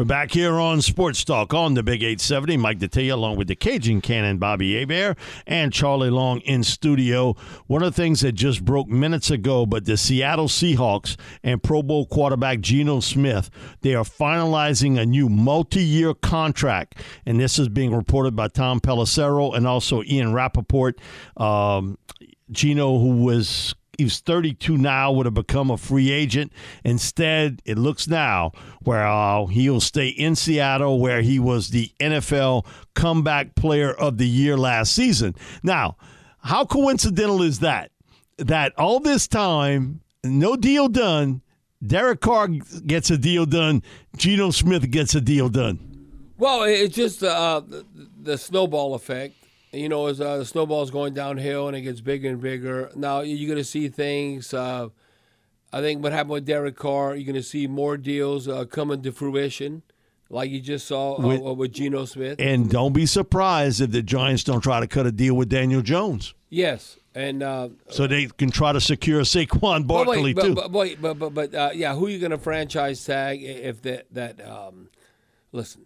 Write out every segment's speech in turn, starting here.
We're back here on Sports Talk on the Big 870. Mike Detillier along with the Cajun Cannon, Bobby Hebert, and Charlie Long in studio. One of the things that just broke minutes ago, but the Seattle Seahawks and Pro Bowl quarterback Geno Smith, they are finalizing a new multi-year contract. And this is being reported by Tom Pelissero and also Ian Rapoport. Um, Geno, who was He's 32 now, would have become a free agent. Instead, it looks now where uh, he'll stay in Seattle, where he was the NFL comeback player of the year last season. Now, how coincidental is that? That all this time, no deal done, Derek Carr gets a deal done, Geno Smith gets a deal done. Well, it's just uh, the, the snowball effect you know, as uh, the snowball's going downhill and it gets bigger and bigger. Now you're going to see things. Uh, I think what happened with Derek Carr, you're going to see more deals uh, coming to fruition, like you just saw uh, with, with Geno Smith. And don't be surprised if the Giants don't try to cut a deal with Daniel Jones. Yes, and uh, so they can try to secure Saquon Barkley but too. But but but but, but uh, yeah, who are you going to franchise tag if that that um, listen?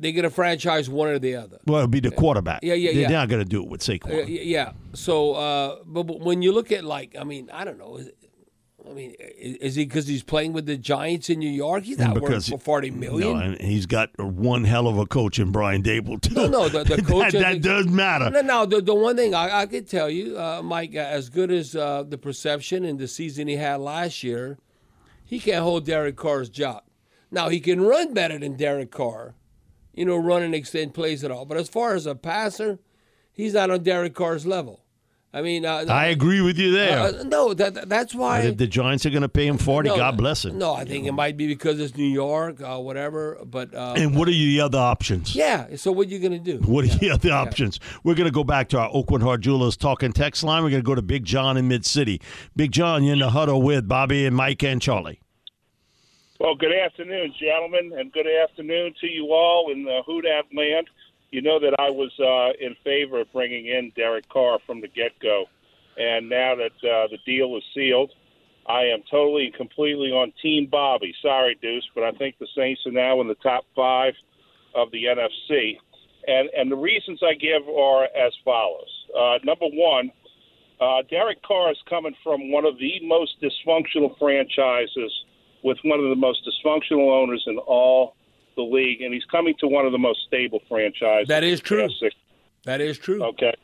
They're going to franchise one or the other. Well, it'll be the quarterback. Yeah, yeah, They're yeah. not going to do it with Saquon. Uh, yeah. So, uh, but, but, when you look at like, I mean, I don't know. I mean, is he because he's playing with the Giants in New York? He's not working for forty million. No, and he's got one hell of a coach in Brian Daboll too. No, no, the, the coach that, that does matter. No, no, the, the one thing I, I could tell you, uh, Mike, as good as uh, the perception in the season he had last year, he can't hold Derek Carr's job. Now he can run better than Derek Carr you know, run and extend plays at all. But as far as a passer, he's not on Derek Carr's level. I mean, uh, I agree with you there. Uh, no, that, that's why. if the Giants are going to pay him forty, no, God bless him. No, I think it might be because it's New York, uh, whatever. But uh, and what are the other options? Yeah. So what are you going to do? What are yeah. the other yeah. options? We're going to go back to our Oakland Heart Jewelers talking text line. We're going to go to Big John in Mid City. Big John, you're in the huddle with Bobby and Mike and Charlie. Well, good afternoon, gentlemen, and good afternoon to you all in the Who Dat land. You know that I was uh, in favor of bringing in Derek Carr from the get go. And now that uh, the deal is sealed, I am totally and completely on Team Bobby. Sorry, Deuce, but I think the Saints are now in the top five of the NFC. And, and the reasons I give are as follows. Uh, number one, uh, Derek Carr is coming from one of the most dysfunctional franchises – with one of the most dysfunctional owners in all the league, and he's coming to one of the most stable franchises. That is true. That is true. Okay.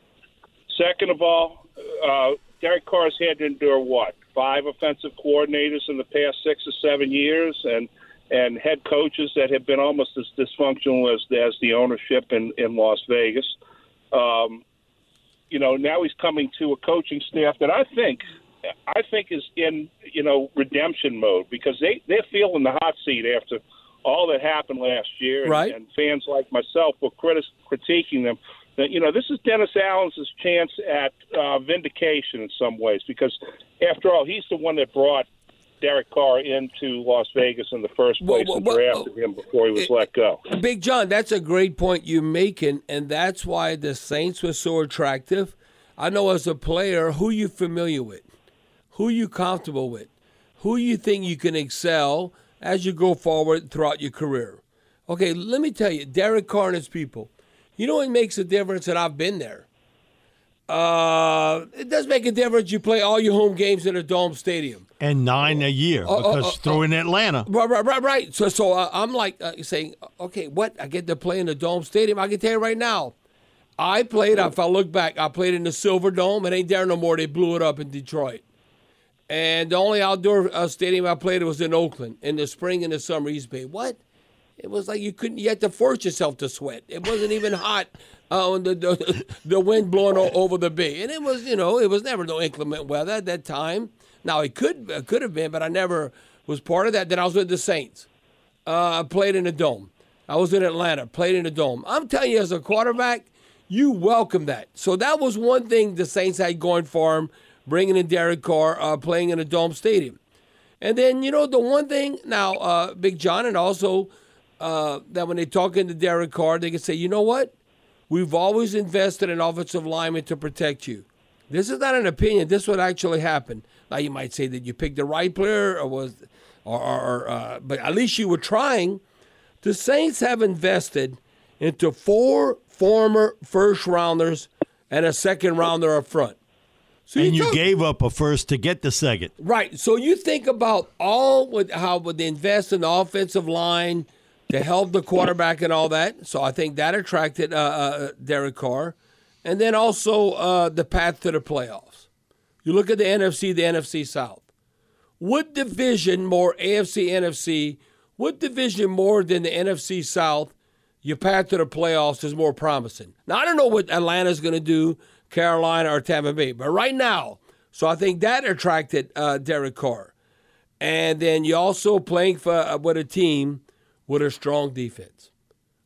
Second of all, uh, Derek Carr's had to endure what five offensive coordinators in the past six or seven years, and and head coaches that have been almost as dysfunctional as as the ownership in in Las Vegas. Um, you know, now he's coming to a coaching staff that I think I think is in you know redemption mode because they they're feeling the hot seat after all that happened last year, right. and, and fans like myself were critiquing them. That you know this is Dennis Allen's chance at uh, vindication in some ways because after all he's the one that brought Derek Carr into Las Vegas in the first place well, well, and drafted him before he was let go. Big John, that's a great point you're making, and that's why the Saints were so attractive. I know as a player who you familiar with who you comfortable with, who you think you can excel as you go forward throughout your career. Okay, let me tell you, Derek Carr and his people, you know what makes a difference, that I've been there. Uh, it does make a difference. You play all your home games in a dome stadium. And nine a year Oh, oh, because oh, throw in Atlanta. Right, right, right, right. So, so uh, I'm like uh, saying, okay, what? I get to play in the dome stadium. I can tell you right now, I played. If I look back, I played in the Silver Dome. It ain't there no more. They blew it up in Detroit. And the only outdoor uh, stadium I played was in Oakland in the spring and the summer. East Bay. What? It was like you couldn't. You had to force yourself to sweat. It wasn't even hot. Uh, the, the the wind blowing over the bay, and it was you know it was never no inclement weather at that time. Now it could uh, could have been, but I never was part of that. Then I was with the Saints. Uh, I played in the dome. I was in Atlanta, played in the dome. I'm telling you, as a quarterback, you welcome that. So that was one thing the Saints had going for them, bringing in Derek Carr, uh, playing in a dome stadium. And then, you know, the one thing now, uh, Big John, and also uh, that when they talk into Derek Carr, they can say, you know what? We've always invested in offensive linemen to protect you. This is not an opinion. This is what actually happened. Now you might say that you picked the right player, or was, or, or, or uh, but at least you were trying. The Saints have invested into four former first rounders and a second rounder up front. So and you talk- gave up a first to get the second. Right. So you think about all with how would they invest in the offensive line to help the quarterback and all that. So I think that attracted uh, uh, Derek Carr, and then also uh, the path to the playoffs. You look at the NFC, the NFC South. What division more AFC, NFC? What division more than the NFC South? Your path to the playoffs is more promising. Now I don't know what Atlanta's going to do, Carolina or Tampa Bay, but right now, so I think that attracted uh, Derek Carr, and then you also playing for uh, with a team with a strong defense.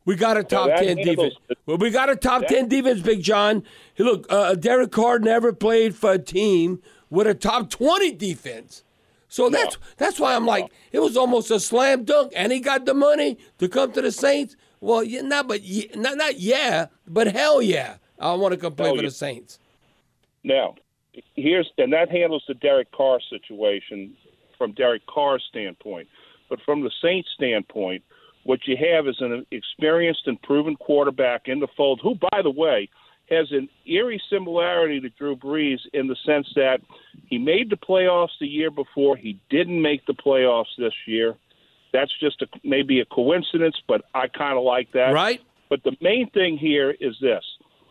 We got a top ten handles defense. Well, we got a top ten defense, Big John. Hey, look, uh, Derek Carr never played for a team with a top twenty defense. So that's that's why I'm like, it was almost a slam dunk, and he got the money to come to the Saints. Well, yeah, not but ye- not not yeah, but hell yeah, I want to come play for yeah. the Saints. Now, here's and that handles the Derek Carr situation from Derek Carr's standpoint. But from the Saints standpoint, what you have is an experienced and proven quarterback in the fold, who, by the way, has an eerie similarity to Drew Brees in the sense that he made the playoffs the year before. He didn't make the playoffs this year. That's just a, maybe a coincidence, but I kind of like that. Right? But the main thing here is this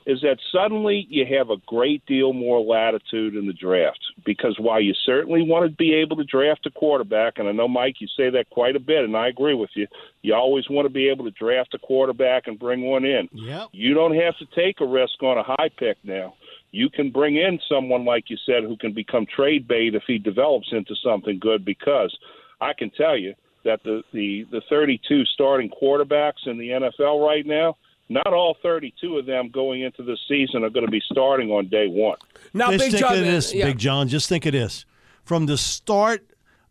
is that suddenly you have a great deal more latitude in the draft because while you certainly want to be able to draft a quarterback, and I know Mike, you say that quite a bit, and I agree with you. You always want to be able to draft a quarterback and bring one in. Yep. You don't have to take a risk on a high pick now. You can bring in someone like you said who can become trade bait if he develops into something good because I can tell you that the the the 32 starting quarterbacks in the NFL right now, not all 32 of them going into the season are going to be starting on day 1. Now, Just Big think John, of this, yeah. Big John. Just think of this. From the start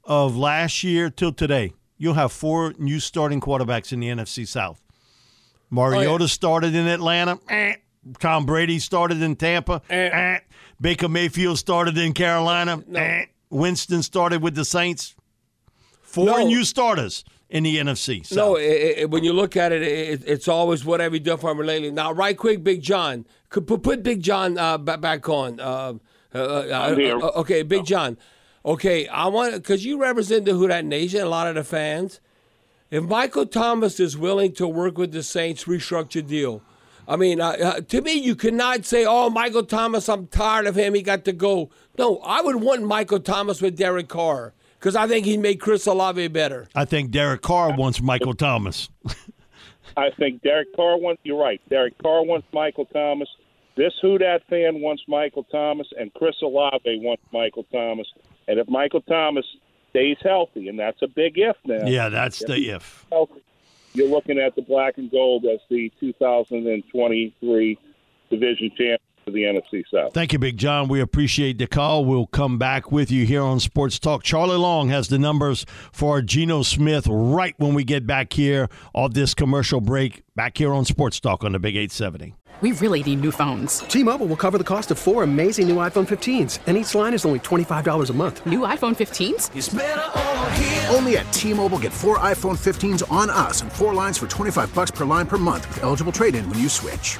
of last year till today, you'll have four new starting quarterbacks in the NFC South. Mariota Oh, yeah. started in Atlanta. Eh. Tom Brady started in Tampa. Eh. Baker Mayfield started in Carolina. Eh. Winston started with the Saints. Four No. new starters in the NFC South. No, it, it, when you look at it, it, it's always what have you done for him lately. Now, right quick, Big John, could put, put Big John uh, back, back on. Uh, uh, uh, I'm here. uh, okay, Big John. Okay, I want because you represent the Who Dat Nation, a lot of the fans. If Michael Thomas is willing to work with the Saints, restructure deal. I mean, uh, uh, to me, you cannot say, "Oh, Michael Thomas, I'm tired of him. He got to go." No, I would want Michael Thomas with Derek Carr because I think he made Chris Olave better. I think Derek Carr wants Michael Thomas. I think Derek Carr wants. You're right. Derek Carr wants Michael Thomas. This Who Dat fan wants Michael Thomas, and Chris Olave wants Michael Thomas. And if Michael Thomas stays healthy, and that's a big if now. Yeah, that's the if. healthy, you're looking at the black and gold as the 2023 division champion for the NFC South. Thank you, Big John. We appreciate the call. We'll come back with you here on Sports Talk. Charlie Long has the numbers for Geno Smith right when we get back here off this commercial break. Back here on Sports Talk on the Big 870. We really need new phones. T-Mobile will cover the cost of four amazing new iPhone 15s, and each line is only $25 a month. New iPhone 15s? Only at T-Mobile get four iPhone 15s on us and four lines for 25 bucks per line per month with eligible trade-in when you switch.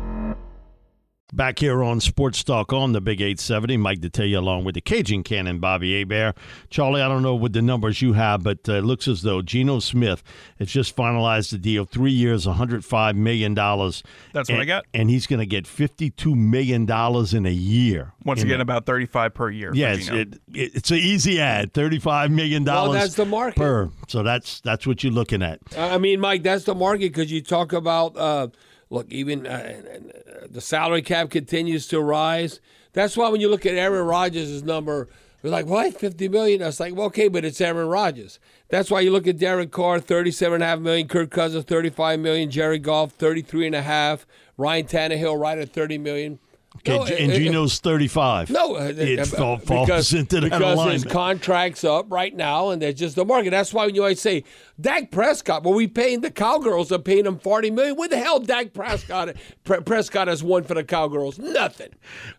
Back here on Sports Talk on the Big 870, Mike Detillier along with the Cajun Cannon, Bobby Hebert. Charlie, I don't know what the numbers you have, but uh, it looks as though Geno Smith has just finalized the deal. Three years, $105 million. That's and, what I got. And he's going to get $52 million in a year. Once again, about 35 per year. Yes, it, it, it's an easy ad. $35 million Well, that's the market. per. So that's, that's what you're looking at. I mean, Mike, that's the market because you talk about. Uh, look, even uh, the salary cap continues to rise. That's why when you look at Aaron Rodgers' number, we're like, what, 50 million? I was like, well, okay, but it's Aaron Rodgers. That's why you look at Derek Carr, 37.5 million, Kirk Cousins, 35 million, Jared Goff, 33.5, Ryan Tannehill right at 30 million. Okay, No, and it- it- 35. No, uh, it uh, fall- falls because, into that because his contract's up right now, and there's just the market. That's why when you always say Dak Prescott, well, we paying the cowgirls are paying him forty million. What the hell, Dak Prescott? Pre- Prescott has won for the cowgirls, nothing.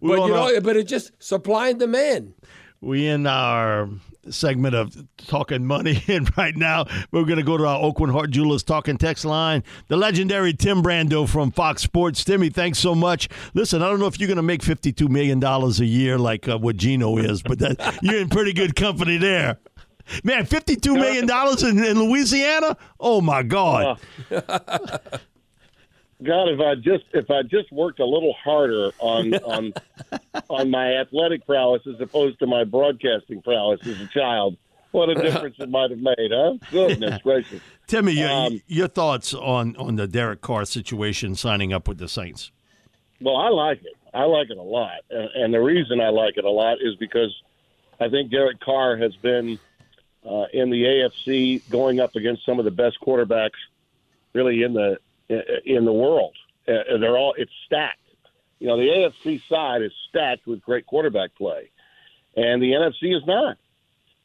We but you know, but it's just supply and demand. We in our segment of talking money, and right now we're going to go to our Oakland Heart Jewelers talking text line. The legendary Tim Brando from Fox Sports. Timmy, thanks so much. Listen, I don't know if you're going to make fifty-two million dollars a year like uh, what Geno is, but that, you're in pretty good company there. Man, fifty-two million dollars in, in Louisiana? Oh my God! God, if I just if I just worked a little harder on on on my athletic prowess as opposed to my broadcasting prowess as a child, what a difference it might have made, huh? Goodness gracious! Timmy, your, Um, your thoughts on on the Derek Carr situation signing up with the Saints? Well, I like it. I like it a lot, and, and the reason I like it a lot is because I think Derek Carr has been uh, in the AFC going up against some of the best quarterbacks, really in the in the world. Uh, they're all it's stacked. You know, the AFC side is stacked with great quarterback play, and the NFC is not.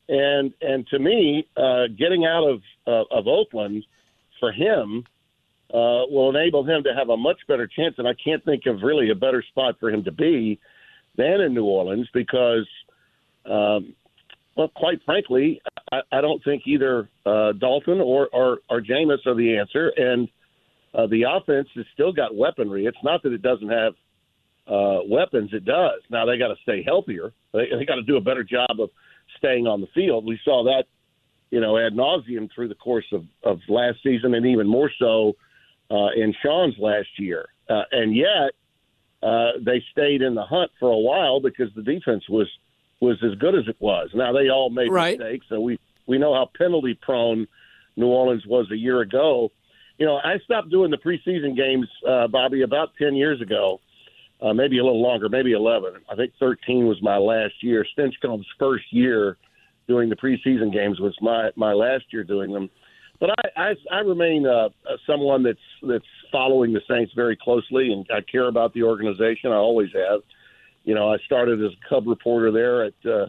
And and to me, uh, getting out of uh, of Oakland for him uh, will enable him to have a much better chance. And I can't think of really a better spot for him to be than in New Orleans because, um, well, quite frankly, I, I don't think either uh, Dalton or, or, or Jameis are the answer. And uh, the offense has still got weaponry. It's not that it doesn't have uh, weapons, it does. Now they got to stay healthier. They, they got to do a better job of staying on the field. We saw that, you know, ad nauseum through the course of, of last season, and even more so uh, in Sean's last year. Uh, and yet, uh, they stayed in the hunt for a while because the defense was was as good as it was. Now they all made Right. mistakes, so we we know how penalty prone New Orleans was a year ago. You know, I stopped doing the preseason games, uh, Bobby, about ten years ago, uh, maybe a little longer, maybe eleven. I think thirteen was my last year. Stinchcomb's first year doing the preseason games was my my last year doing them. But I I, I remain uh, uh, someone that's that's following the Saints very closely, and I care about the organization. I always have. You know, I started as a Cub reporter there at uh,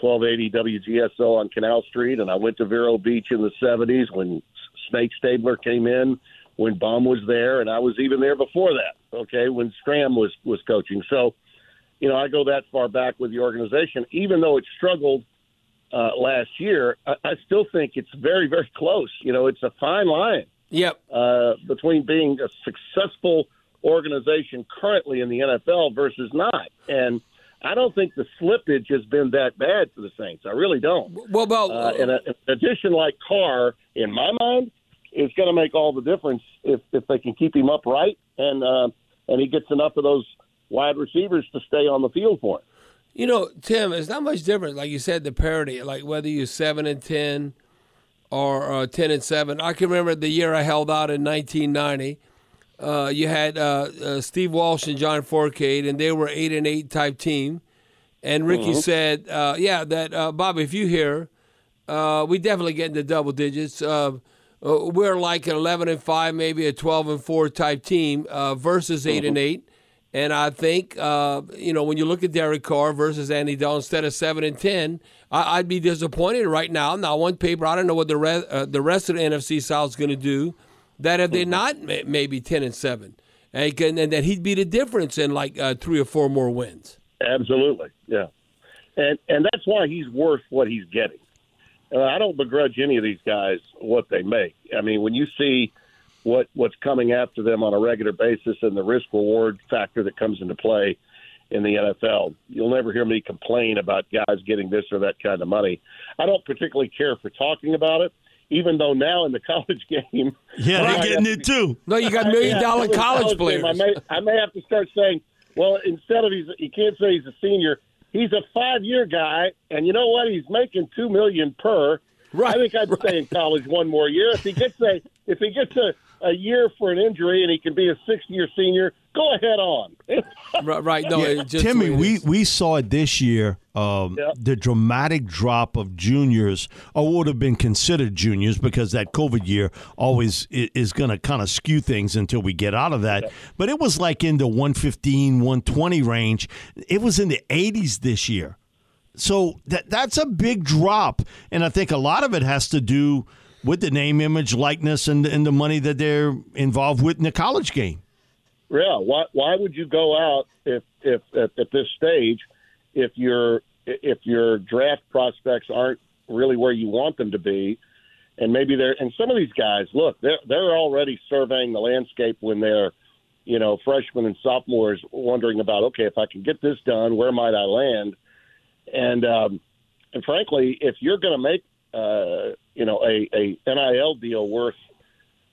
1280 WGSO on Canal Street, and I went to Vero Beach in the 70s when Snake Stabler came in, when Bum was there, and I was even there before that. Okay, when Stram was was coaching. So, you know, I go that far back with the organization, even though it struggled uh, last year. I, I still think it's very, very close. You know, it's a fine line Yep. uh, between being a successful organization currently in the NFL versus not. And I don't think the slippage has been that bad for the Saints. I really don't. Well, about uh, and a, an addition like Carr, in my mind, is going to make all the difference if if they can keep him upright and uh, and he gets enough of those wide receivers to stay on the field for him. You know, Tim, it's not much different. Like you said, the parity, like whether you're seven and ten or uh, ten and seven. I can remember the year I held out in 1990. Uh, you had uh, uh, Steve Walsh and John Fourcade, and they were eight and eight type team. And Ricky Mhm. said, uh, "Yeah, that uh, Bob, if you hear, uh, we definitely get into double digits. Uh, we're like an eleven and five, maybe a twelve and four type team uh, versus 8 and eight. And I think uh, you know when you look at Derek Carr versus Andy Dalton instead of seven and ten, I, I'd be disappointed right now. Now on paper, I don't know what the rest uh, the rest of the NFC South is going to do. That if they're not ma- maybe ten and seven, and, he can, and that he'd be the difference in like uh, three or four more wins. Absolutely, yeah, and and that's why he's worth what he's getting. I don't begrudge any of these guys what they make. I mean, when you see what what's coming after them on a regular basis and the risk reward factor that comes into play in the NFL, you'll never hear me complain about guys getting this or that kind of money. I don't particularly care for talking about it, even though now in the college game, Yeah, I they're getting have it to- too. No, you got million dollar in the college game, players. I may I may have to start saying, well, instead of he's you can't say he's a senior, he's a five year guy, and you know what? He's making two million per. Right, I think I'd stay in college one more year. If he gets a if he gets a, a year for an injury and he can be a six year senior, go ahead on. right, right. No, Yeah, just Timmy, the way it we, we saw it this year. Um, The dramatic drop of juniors, or would have been considered juniors, because that COVID year always i- is going to kind of skew things until we get out of that. But it was like in the 115, 120 range. It was in the 80s this year. So that that's a big drop, and I think a lot of it has to do with the name, image, likeness, and and the money that they're involved with in the college game. Yeah, why why would you go out if if at, at this stage if your if your draft prospects aren't really where you want them to be, and maybe they're and some of these guys look they're they're already surveying the landscape when they're you know freshmen and sophomores wondering about okay if I can get this done where might I land, and um, and frankly if you're going to make uh, you know a a NIL deal worth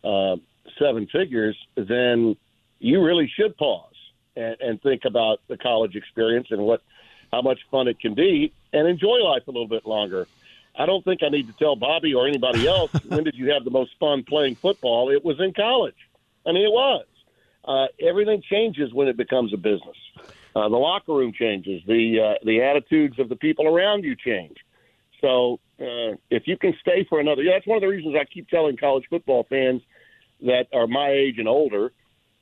uh, seven figures then you really should pause and, and think about the college experience and what how much fun it can be and enjoy life a little bit longer. I don't think I need to tell Bobby or anybody else when did you have the most fun playing football. It was in college. I mean, it was. Uh, everything changes when it becomes a business. Uh, the locker room changes. The uh, the attitudes of the people around you change. So uh, if you can stay for another, yeah, that's one of the reasons I keep telling college football fans that are my age and older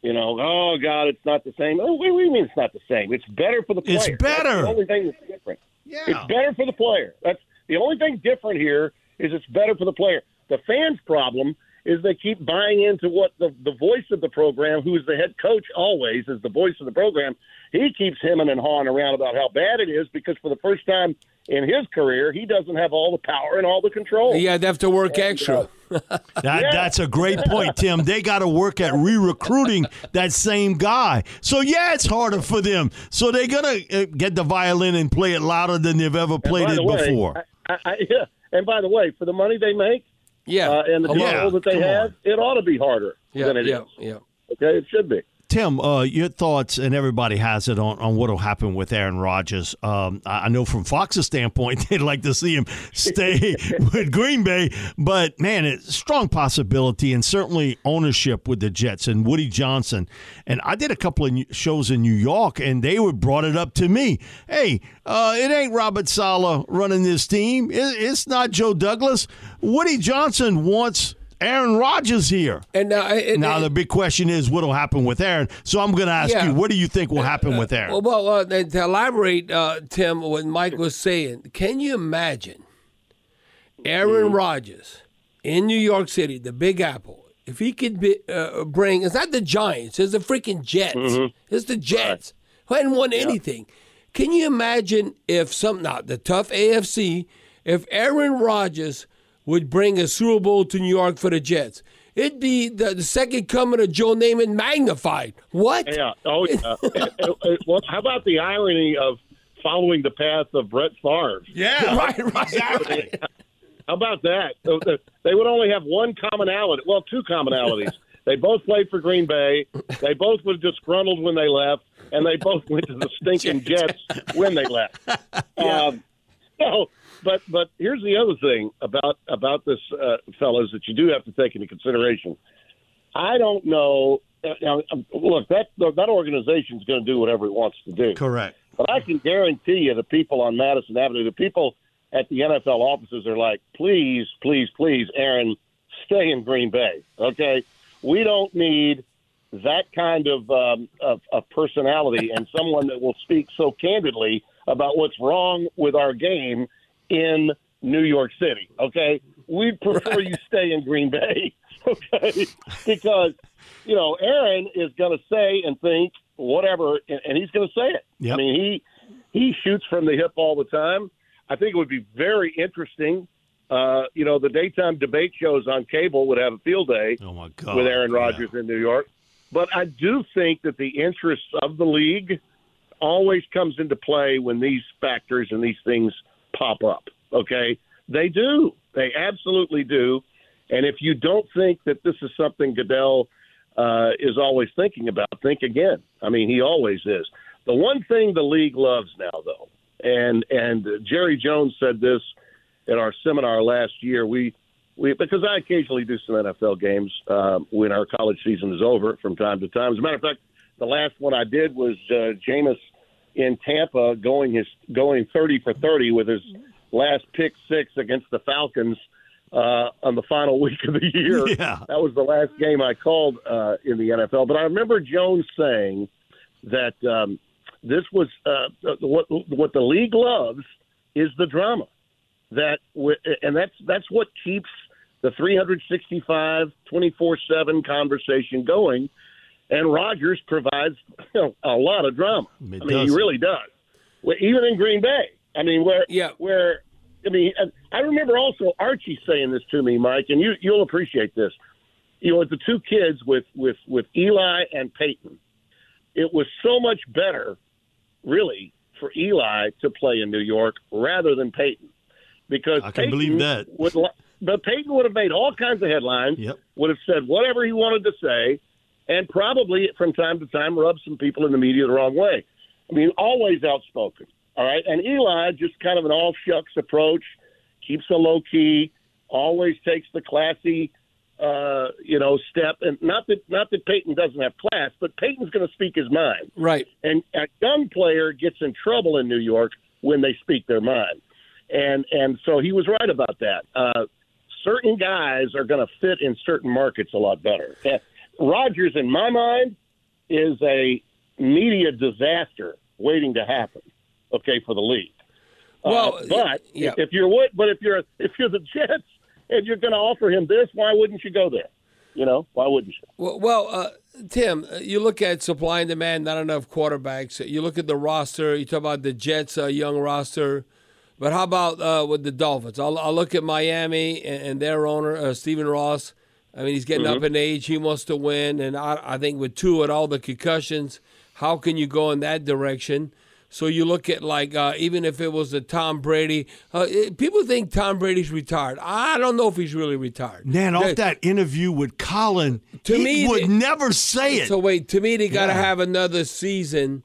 you know, oh God, it's not the same. Oh, what do you mean it's not the same? It's better for the player. It's That's better. the only thing that's different. Yeah. It's better for the player. That's the only thing different here is it's better for the player. The fans' problem is they keep buying into what the the voice of the program, who is the head coach always, is the voice of the program. He keeps hemming and hawing around about how bad it is because for the first time in his career, he doesn't have all the power and all the control. Yeah, they have to work And, extra. That, Yeah. That's a great point, Tim. They got to work at re-recruiting that same guy. So yeah, it's harder for them. So they're gonna uh, get the violin and play it louder than they've ever played it way, before. I, I, yeah. And by the way, for the money they make, yeah, uh, and the Oh, yeah. that they Come have, it ought to be harder Yeah, than it is. yeah, yeah. Okay, it should be. Tim, uh, your thoughts, and everybody has it on, on what will happen with Aaron Rodgers. Um, I I know from Fox's standpoint, they'd like to see him stay with Green Bay, but man, it's a strong possibility and certainly ownership with the Jets and Woody Johnson. And I did a couple of shows in New York, and they would brought it up to me. Hey, uh, it ain't Robert Saleh running this team. It, it's not Joe Douglas. Woody Johnson wants. Aaron Rodgers here. And now, and, Now the big question is what will happen with Aaron. So I'm going to ask Yeah. you, what do you think will happen with Aaron? Well, well uh, to elaborate, uh, Tim, what Mike was saying, can you imagine Aaron Rodgers in New York City, the Big Apple? If he could be, uh, bring, it's not the Giants, it's the freaking Jets. It's the Jets who hadn't won anything. Can you imagine if some, not the tough AFC, if Aaron Rodgers would bring a Super Bowl to New York for the Jets? It'd be the, the second coming of Joe Namath magnified. What? Yeah. Oh, yeah. Well, how about the irony of following the path of Brett Favre? Yeah, right, right. Exactly. How about that? So They would only have one commonality. Well, two commonalities. They both played for Green Bay. They both were disgruntled when they left, and they both went to the stinking Jets when they left. Um, so, but but here's the other thing about about this, uh, fellas, that you do have to take into consideration. I don't know. Uh, now, um, look, that that organization is going to do whatever it wants to do. Correct. But I can guarantee you, the people on Madison Avenue, the people at the NFL offices are like, please, please, please, Aaron, stay in Green Bay. Okay, we don't need that kind of, um, of, of personality and someone that will speak so candidly about what's wrong with our game in New York City. Okay, we prefer you stay in Green Bay. Okay, because you know Aaron is going to say and think whatever, and, and he's going to say it. Yep. I mean, he he shoots from the hip all the time. I think it would be very interesting. Uh, you know, the daytime debate shows on cable would have a field day Oh my God. with Aaron Rodgers in New York. But I do think that the interests of the league always comes into play when these factors and these things pop up. Okay, they do. They absolutely do. And if you don't think that this is something Goodell uh, is always thinking about, think again. I mean, he always is. The one thing the league loves now, though, and and Jerry Jones said this at our seminar last year. We we because I occasionally do some NFL games uh, when our college season is over from time to time. As a matter of fact, the last one I did was uh, Jameis in Tampa going his going thirty for thirty with his last pick six against the Falcons uh, on the final week of the year. Yeah. That was the last game I called uh, in the NFL. But I remember Jones saying that um, this was uh, what what the league loves is the drama that w- and that's that's what keeps the 365 24/7 conversation going and Rodgers provides you know, a lot of drama. It I mean does. he really does. Well, even in Green Bay. I mean where Yeah. where I mean I remember also Archie saying this to me Mike and you you'll appreciate this. You know the two kids with with with Eli and Peyton. It was so much better really for Eli to play in New York rather than Peyton because I can Peyton believe that. Would, li- but Peyton would have made all kinds of headlines. Yep. Would have said whatever he wanted to say, and probably from time to time rubbed some people in the media the wrong way. I mean, always outspoken. All right, and Eli just kind of an all shucks approach, keeps a low key, always takes the classy, uh, you know, step. And not that not that Peyton doesn't have class, but Peyton's going to speak his mind. Right. And a young player gets in trouble in New York when they speak their mind. And and so he was right about that. Uh, certain guys are going to fit in certain markets a lot better. Uh, Rodgers, in my mind, is a media disaster waiting to happen. Okay, for the league. Well, uh, but yeah. if you're what, but if you're if you're the Jets and you're going to offer him this, why wouldn't you go there? You know, why wouldn't you? Well, well uh, Tim, uh, you look at supply and demand, not enough quarterbacks. You look at the roster. You talk about the Jets' uh, young roster. But how about uh, with the Dolphins? I'll, I'll look at Miami and, and their owner, uh, Stephen Ross. I mean, he's getting up in age. He wants to win. And I, I think with two and all the concussions, how can you go in that direction? So you look at like uh, even if it was the Tom Brady, uh, it- people think Tom Brady's retired. I don't know if he's really retired. Man, off that interview with Colin, To he me, would they- never say it. So wait, to me, they got to Yeah. have another season,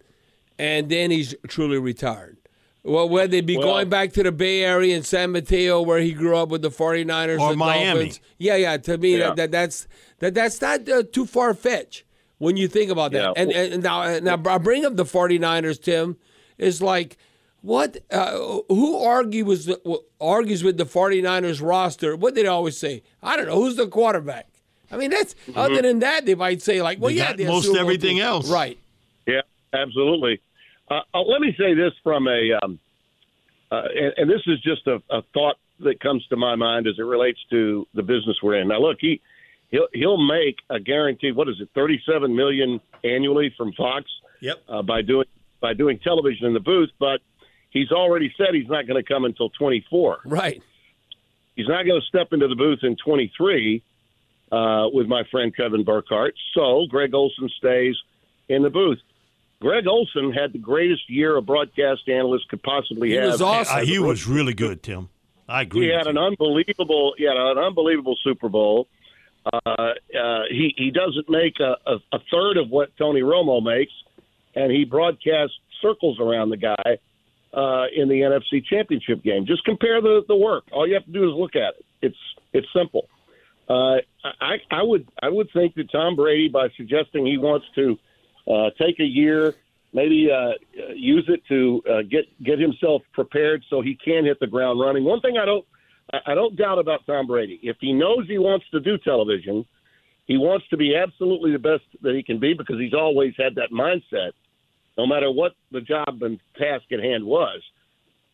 and then he's truly retired. Well, whether they be Well- going back to the Bay Area and San Mateo, where he grew up with the 49ers Or the Miami. Dolphins. Yeah, yeah. To me, Yeah. That, that that's that that's not uh, too far fetched when you think about that. Yeah. And, and now, now I bring up the 49ers, Tim. Is like what? Uh, who argues with the, argues with the 49ers roster? What did they always say? I don't know. Who's the quarterback? I mean, that's other than that, they might say like, well, They yeah, got they're most everything team. else. right? Yeah, absolutely. Uh, uh, let me say this from a, um, uh, and, and this is just a, a thought that comes to my mind as it relates to the business we're in. Now, look, he he'll he'll make a guaranteed what is it, thirty-seven million annually from Fox Yep. uh, by doing by doing television in the booth, but he's already said he's not going to come until twenty-four. Right. He's not going to step into the booth in 23. uh, with my friend Kevin Burkhardt. So Greg Olsen stays in the booth. Greg Olsen had the greatest year a broadcast analyst could possibly He have. was awesome. Uh, he was really good, Tim. I agree. He with had you. an unbelievable, he had an unbelievable Super Bowl. Uh, uh, he he doesn't make a, a, a third of what Tony Romo makes, and he broadcasts circles around the guy uh, in the NFC Championship game. Just compare the the work. All you have to do is look at it. It's it's simple. Uh, I I would I would think that Tom Brady, by suggesting he wants to uh, take a year, maybe uh, uh, use it to uh, get get himself prepared so he can hit the ground running. One thing I don't I don't doubt about Tom Brady, if he knows he wants to do television, he wants to be absolutely the best that he can be because he's always had that mindset, no matter what the job and task at hand was.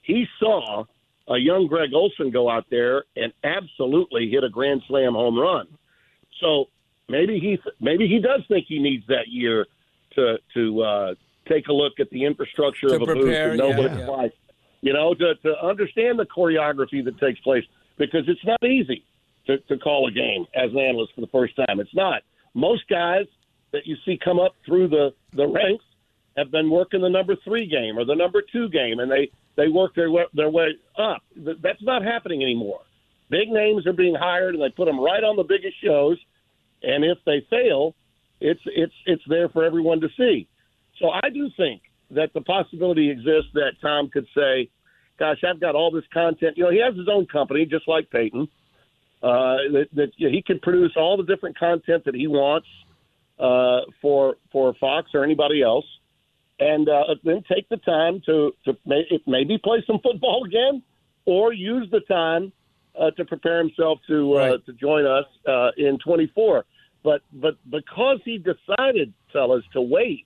He saw a young Greg Olsen go out there and absolutely hit a grand slam home run. So maybe he maybe he does think he needs that year to to uh, take a look at the infrastructure To of a prepare, booth and know yeah, what it's yeah. like. You know, to, to understand the choreography that takes place because it's not easy to, to call a game as an analyst for the first time. It's not. Most guys that you see come up through the, the ranks have been working the number three game or the number two game, and they, they work their way, their way up. That's not happening anymore. Big names are being hired, and they put them right on the biggest shows. And if they fail, it's it's it's there for everyone to see. So I do think that the possibility exists that Tom could say, "Gosh, I've got all this content." You know, he has his own company, just like Peyton. Uh, that that you know, he can produce all the different content that he wants uh, for for Fox or anybody else, and uh, then take the time to to may, maybe play some football again, or use the time uh, to prepare himself to uh, to join us uh, in 24. But but because he decided, fellas, to wait,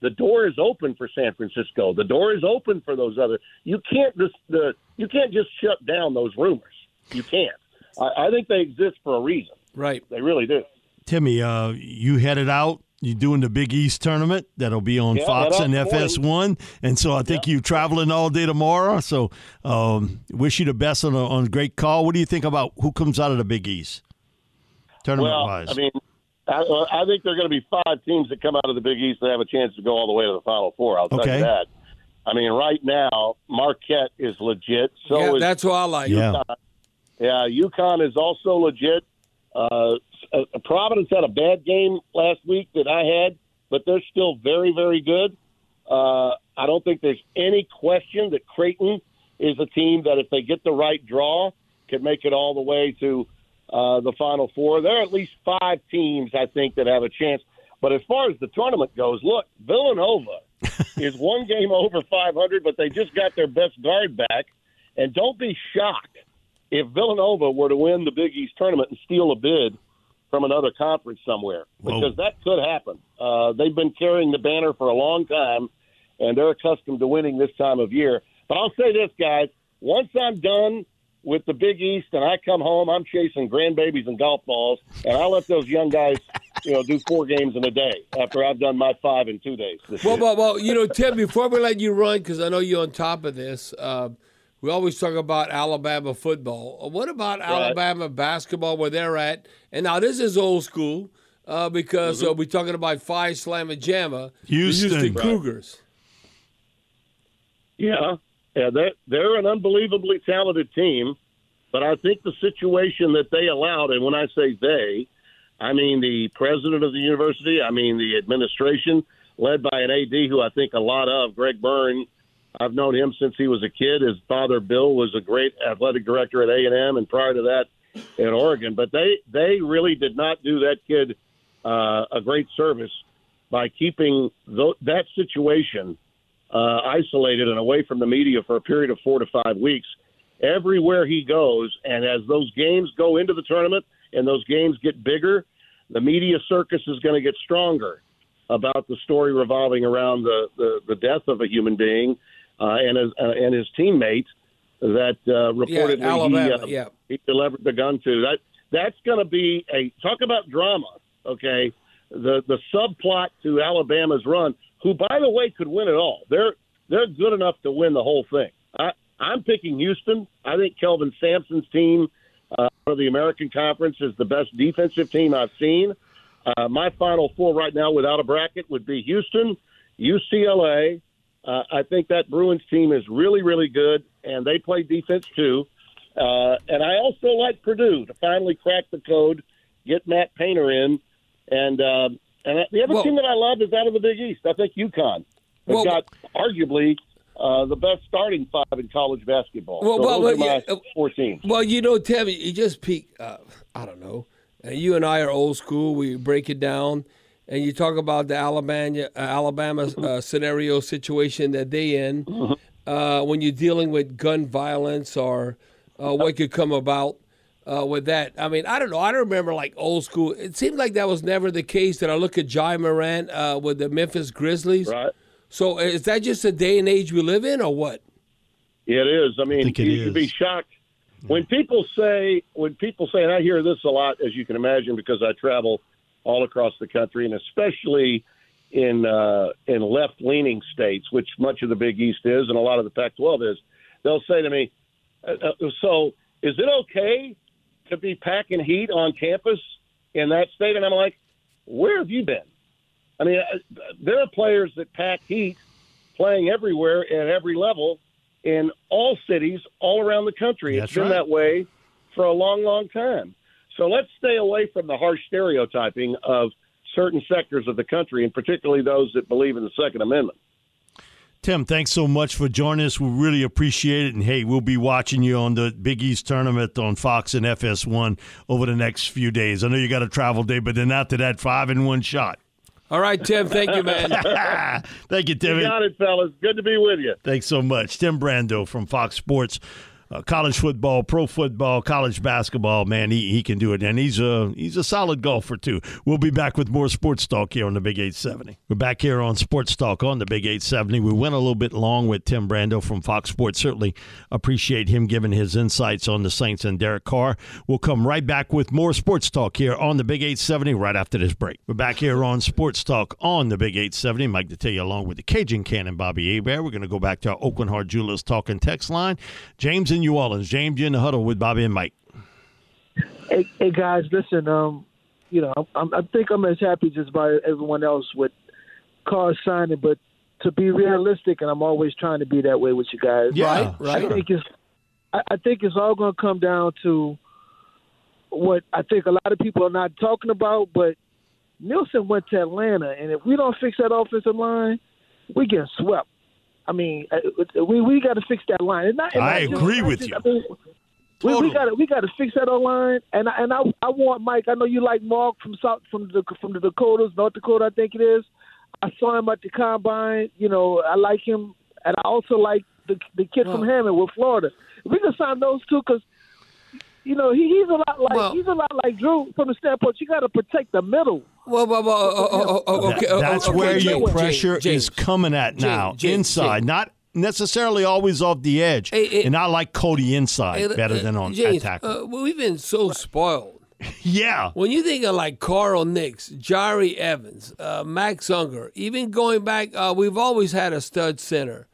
the door is open for San Francisco. The door is open for those other. You can't just the you can't just shut down those rumors. You can't. I, I think they exist for a reason. Right. They really do. Timmy, uh, you headed out. You're doing the Big East tournament that'll be on Yeah, Fox and FS1, and so I think you're traveling all day tomorrow. So, um, wish you the best on a, on a great call. What do you think about who comes out of the Big East tournament well, wise? I mean, I, I think there are going to be five teams that come out of the Big East that have a chance to go all the way to the Final Four. I'll tell Okay. you that. I mean, right now, Marquette is legit. So yeah, is that's what I like. Yeah. Yeah, UConn is also legit. Uh, uh, Providence had a bad game last week that I had, but they're still very, very good. Uh, I don't think there's any question that Creighton is a team that, if they get the right draw, could make it all the way to uh, the Final Four. There are at least five teams, I think, that have a chance. But as far as the tournament goes, look, Villanova is one game over 500, but they just got their best guard back. And don't be shocked if Villanova were to win the Big East tournament and steal a bid from another conference somewhere, Whoa. because that could happen. Uh, they've been carrying the banner for a long time, and they're accustomed to winning this time of year. But I'll say this, guys: once I'm done with the Big East and I come home, I'm chasing grandbabies and golf balls, and I let those young guys, you know, do four games in a day after I've done my five in two days. Well, year. well, well, you know, Tim, before we let you run, because I know you're on top of this, uh, we always talk about Alabama football. Uh, What about Alabama basketball, where they're at? And now this is old school uh, because uh, we're talking about Phi Slama Jama, the Houston. Houston Right. Cougars. Yeah, yeah, they're they're an unbelievably talented team, but I think the situation that they allowed, and when I say they, I mean the president of the university, I mean the administration, led by an AD who I think a lot of, Greg Byrne. I've known him since he was a kid. His father, Bill, was a great athletic director at A and M, and prior to that, in Oregon. But they they really did not do that kid uh, a great service by keeping th- that situation uh, isolated and away from the media for a period of four to five weeks. Everywhere he goes, and as those games go into the tournament and those games get bigger, the media circus is going to get stronger about the story revolving around the, the, the death of a human being uh, and his uh, and his teammate that uh, reportedly Alabama, he, uh, yeah. he delivered the gun to. That that's going to be a talk about drama. Okay, the the subplot to Alabama's run, who by the way could win it all. They're they're good enough to win the whole thing. I, I'm picking Houston. I think Kelvin Sampson's team uh, of the American Conference is the best defensive team I've seen. Uh, my final four right now, without a bracket, would be Houston, UCLA. Uh, I think that Bruins team is really, really good, and they play defense too. Uh, and I also like Purdue to finally crack the code, get Matt Painter in, and uh, and the other Well- team that I love is out of the Big East. I think UConn has Well- got arguably uh, the best starting five in college basketball. Well, so well, well, yeah, four teams. Well, you know, Tim, you just peak. Uh, I don't know. Uh, you and I are old school. We break it down, and you talk about the Alabama uh, Alabama uh, scenario situation that they in uh, when you're dealing with gun violence or uh, what could come about uh, with that. I mean, I don't know. I don't remember like old school. It seemed like that was never the case. That I look at Ja Morant uh, with the Memphis Grizzlies. Right. So is that just the day and age we live in, or what? It is. I mean, think it you should be shocked when people say when people say, and I hear this a lot, as you can imagine, because I travel all across the country, and especially in uh, in left leaning states, which much of the Big East is, and a lot of the Pac-12 is. They'll say to me, uh, uh, "So is it okay to be packing heat on campus in that state?" And I'm like, "Where have you been?" I mean, uh, there are players that pack heat playing everywhere at every level in all cities all around the country. That's it's been right. that way for a long, long time. So let's stay away from the harsh stereotyping of certain sectors of the country, and particularly those that believe in the Second Amendment. Tim, thanks so much for joining us. We really appreciate it. And hey, we'll be watching you on the Big East tournament on Fox and FS1 over the next few days. I know you got a travel day, but then after that, five in one shot. All right, Tim. Thank you, man. Thank you, You Timmy. got it, fellas. Good to be with you. Thanks so much. Tim Brando from Fox Sports. Uh, college football, pro football, college basketball, man, he, he can do it, and he's a he's a solid golfer too. We'll be back with more sports talk here on the Big 870. We're back here on Sports Talk on the Big 870. We went a little bit long with Tim Brando from Fox Sports. Certainly appreciate him giving his insights on the Saints and Derek Carr. We'll come right back with more sports talk here on the Big 870 right after this break. We're back here on Sports Talk on the Big 870. Mike Detillier along with the Cajun Cannon Bobby Hebert. We're going to go back to our Oakland Heart Jewelers talking text line. James in New Orleans. James, you in the huddle with Bobby and Mike. Hey, hey guys, listen. Um, you know, I'm, I think I'm as happy just by everyone else with Carr signing, but to be realistic, and I'm always trying to be that way with you guys. Yeah, right. I think it's I, I think it's all going to come down to what I think a lot of people are not talking about. But Nielsen went to Atlanta, and if we don't fix that offensive line, we get swept. I mean, uh, we we got to fix that line. And not, and I not just- agree not with just- you. I mean, we, Totally. we got to we got to fix that line, and I, and I I want Mike. I know you like Mark from South from the from the Dakotas, North Dakota, I think it is. I saw him at the combine. You know, I like him, and I also like the the kid from Hammond with Florida. We can sign those two, because you know he, he's a lot like Well- he's a lot like Drew from the standpoint you got to protect the middle. Well, well, well uh, uh, uh, uh, okay. That- that's okay, where your pressure is coming at now, inside, not necessarily always off the edge. Hey, hey, and I like Cody inside Hey, better than on James, attack. Uh, we've been so spoiled. yeah. When you think of like Carl Nicks, Jahri Evans, uh, Max Unger, even going back, uh, we've always had a stud center.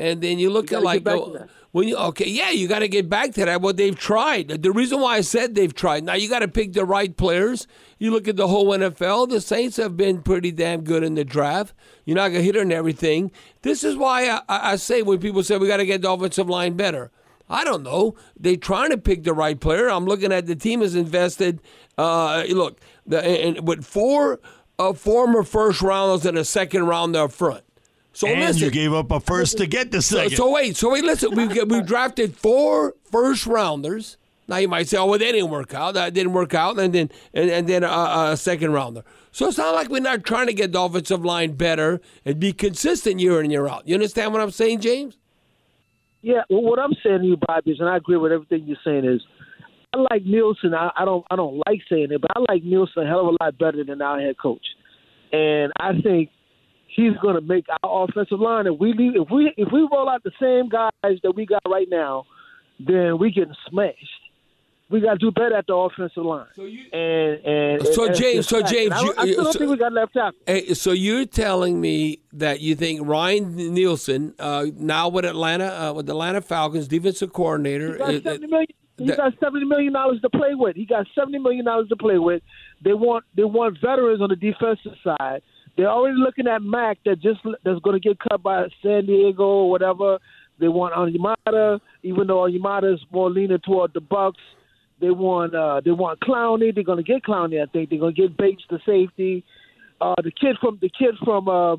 And then you look You at like get back to that. when you okay, yeah, you got to get back to that. What they've tried. The reason why I said they've tried. Now you got to pick the right players. You look at the whole NFL. The Saints have been pretty damn good in the draft. You're not gonna hit on everything. This is why I, I I say when people say we got to get the offensive line better. I don't know. They're trying to pick the right player. I'm looking at the team has invested. Uh, look, the, and, with four uh, former first rounders and a second rounder up front. So and listen, you gave up a first to get the second. so wait, so wait, listen. We've we've drafted four first rounders. Now you might say, "Oh, well, they didn't work out. That didn't work out," and then and, and then a, a second rounder. So it's not like we're not trying to get the offensive line better and be consistent year in year out. You understand what I'm saying, James? Yeah, well, what I'm saying to you, Bobby, is, and I agree with everything you're saying, is I like Nielsen. I, I don't, I don't like saying it, but I like Nielsen a hell of a lot better than our head coach, and I think he's going to make our offensive line. If we leave, if we if we roll out the same guys that we got right now, then we getting smashed. We got to do better at the offensive line. and and So, and- James- and- so, James, I, you- I still don't so- think we got left tackle. Hey, so you're telling me that you think Ryan Nielsen, uh, now with Atlanta, uh, with Atlanta Falcons, defensive coordinator, He got seventy million. he got seventy million dollars to play with. He got seventy million dollars to play with. They want they want veterans on the defensive side. They're already looking at Mack that just that's going to get cut by San Diego or whatever. They want Onyemata, even though Onyemata is more leaning toward the Bucks. They want uh, they want Clowney. They're going to get Clowney. I think they're going to get Bates the safety. Uh, the kid from the kid from uh,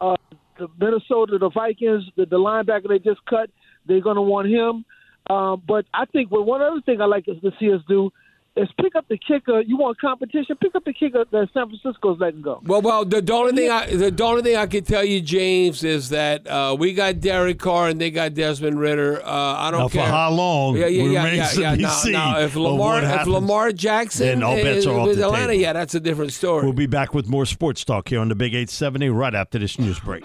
uh, the Minnesota, the Vikings, the, the linebacker they just cut. They're going to want him. Um, but I think well, one other thing I like to see us do is pick up the kicker. You want competition? Pick up the kicker that San Francisco's letting go. Well, well, the, the only thing I the, only thing I can tell you, James, is that uh, we got Derek Carr and they got Desmond Ridder. Uh, I don't Now, care for how long Yeah, yeah, yeah, yeah. yeah. Now, now, if Lamar, what if. Lamar Jackson Then all bets is are off with the Atlanta, table. yeah, that's a different story. We'll be back with more sports talk here on the Big 870 right after this news break.